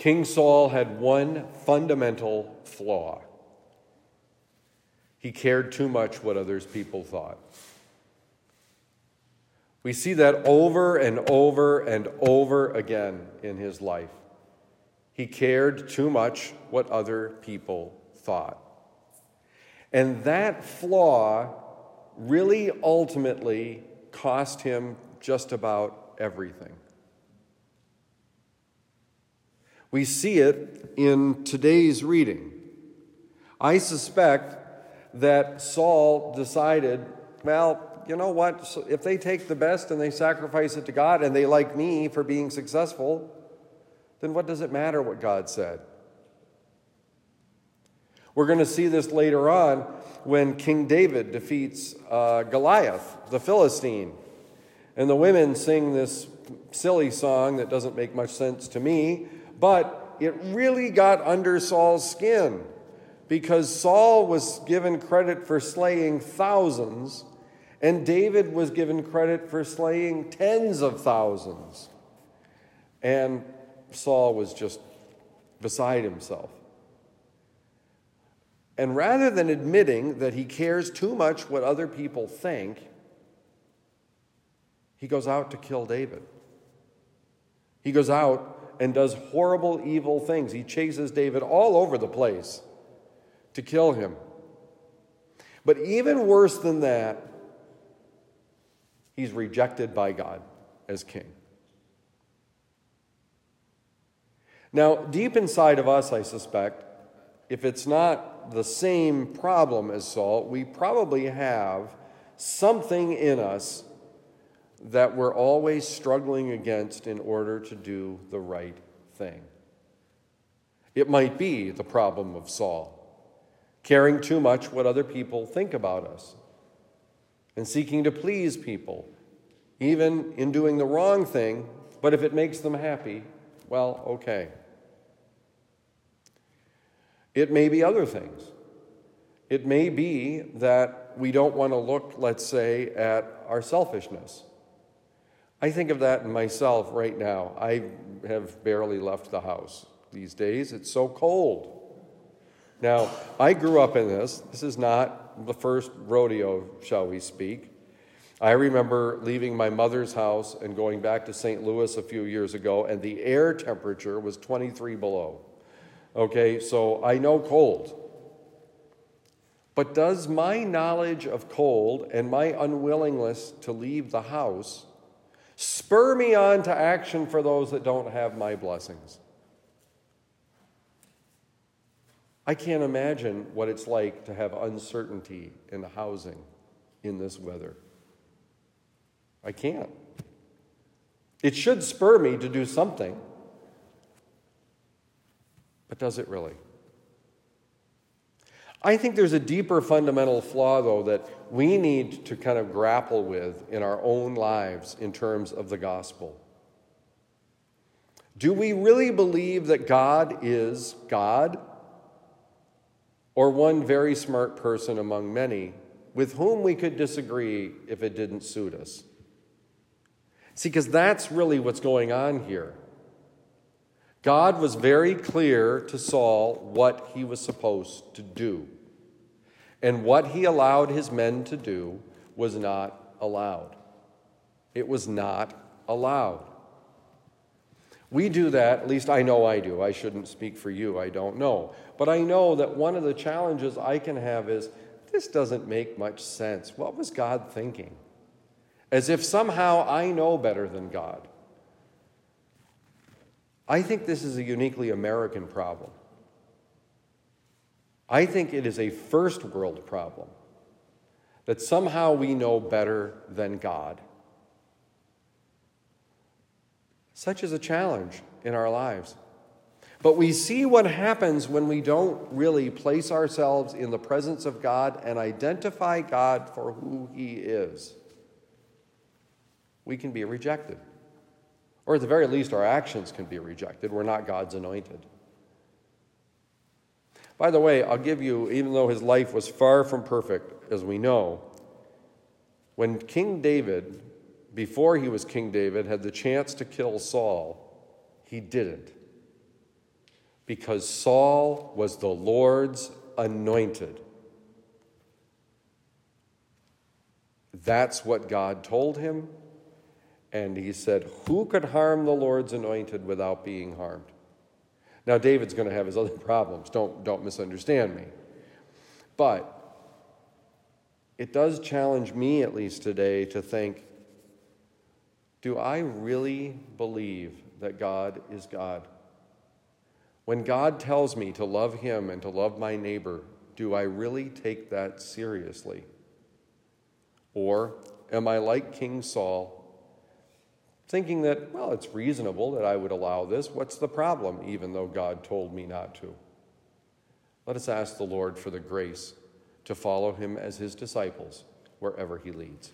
King Saul had one fundamental flaw he cared too much what others people thought. We see that over and over and over again in his life. He cared too much what other people thought. And that flaw really ultimately cost him just about everything. We see it in today's reading. I suspect that Saul decided, well, you know what? If they take the best and they sacrifice it to God and they like me for being successful, then what does it matter what God said? We're going to see this later on when King David defeats uh, Goliath, the Philistine. And the women sing this silly song that doesn't make much sense to me, but it really got under Saul's skin because Saul was given credit for slaying thousands, and David was given credit for slaying tens of thousands. And Saul was just beside himself. And rather than admitting that he cares too much what other people think, he goes out to kill David. He goes out and does horrible, evil things. He chases David all over the place to kill him. But even worse than that, he's rejected by God as king. Now, deep inside of us, I suspect, if it's not the same problem as Saul, we probably have something in us that we're always struggling against in order to do the right thing. It might be the problem of Saul caring too much what other people think about us, and seeking to please people, even in doing the wrong thing, but if it makes them happy, well, okay. It may be other things. It may be that we don't want to look, let's say, at our selfishness. I think of that in myself right now. I have barely left the house these days. It's so cold. Now, I grew up in this. This is not the first rodeo, shall we speak. I remember leaving my mother's house and going back to St. Louis a few years ago, and the air temperature was 23 below. Okay, so I know cold. But does my knowledge of cold and my unwillingness to leave the house spur me on to action for those that don't have my blessings? I can't imagine what it's like to have uncertainty in housing in this weather. I can't. It should spur me to do something. But does it really? I think there's a deeper fundamental flaw, though, that we need to kind of grapple with in our own lives in terms of the gospel. Do we really believe that God is God? or one very smart person among many with whom we could disagree if it didn't suit us. See, because that's really what's going on here. God was very clear to Saul what he was supposed to do. And what he allowed his men to do was not allowed. It was not allowed. We do that, at least I know I do. I shouldn't speak for you, I don't know. But I know that one of the challenges I can have is this doesn't make much sense. What was God thinking? As if somehow I know better than God. I think this is a uniquely American problem. I think it is a first world problem that somehow we know better than God. Such is a challenge in our lives. But we see what happens when we don't really place ourselves in the presence of God and identify God for who He is. We can be rejected. Or at the very least, our actions can be rejected. We're not God's anointed. By the way, I'll give you, even though his life was far from perfect, as we know, when King David before he was King David, had the chance to kill Saul, he didn't. because Saul was the Lord's anointed. That's what God told him. And he said, Who could harm the Lord's anointed without being harmed? Now, David's going to have his other problems. Don't, don't misunderstand me. But it does challenge me, at least today, to think do I really believe that God is God? When God tells me to love Him and to love my neighbor, do I really take that seriously? Or am I like King Saul, thinking that, well, it's reasonable that I would allow this? What's the problem, even though God told me not to? Let us ask the Lord for the grace to follow Him as His disciples wherever He leads.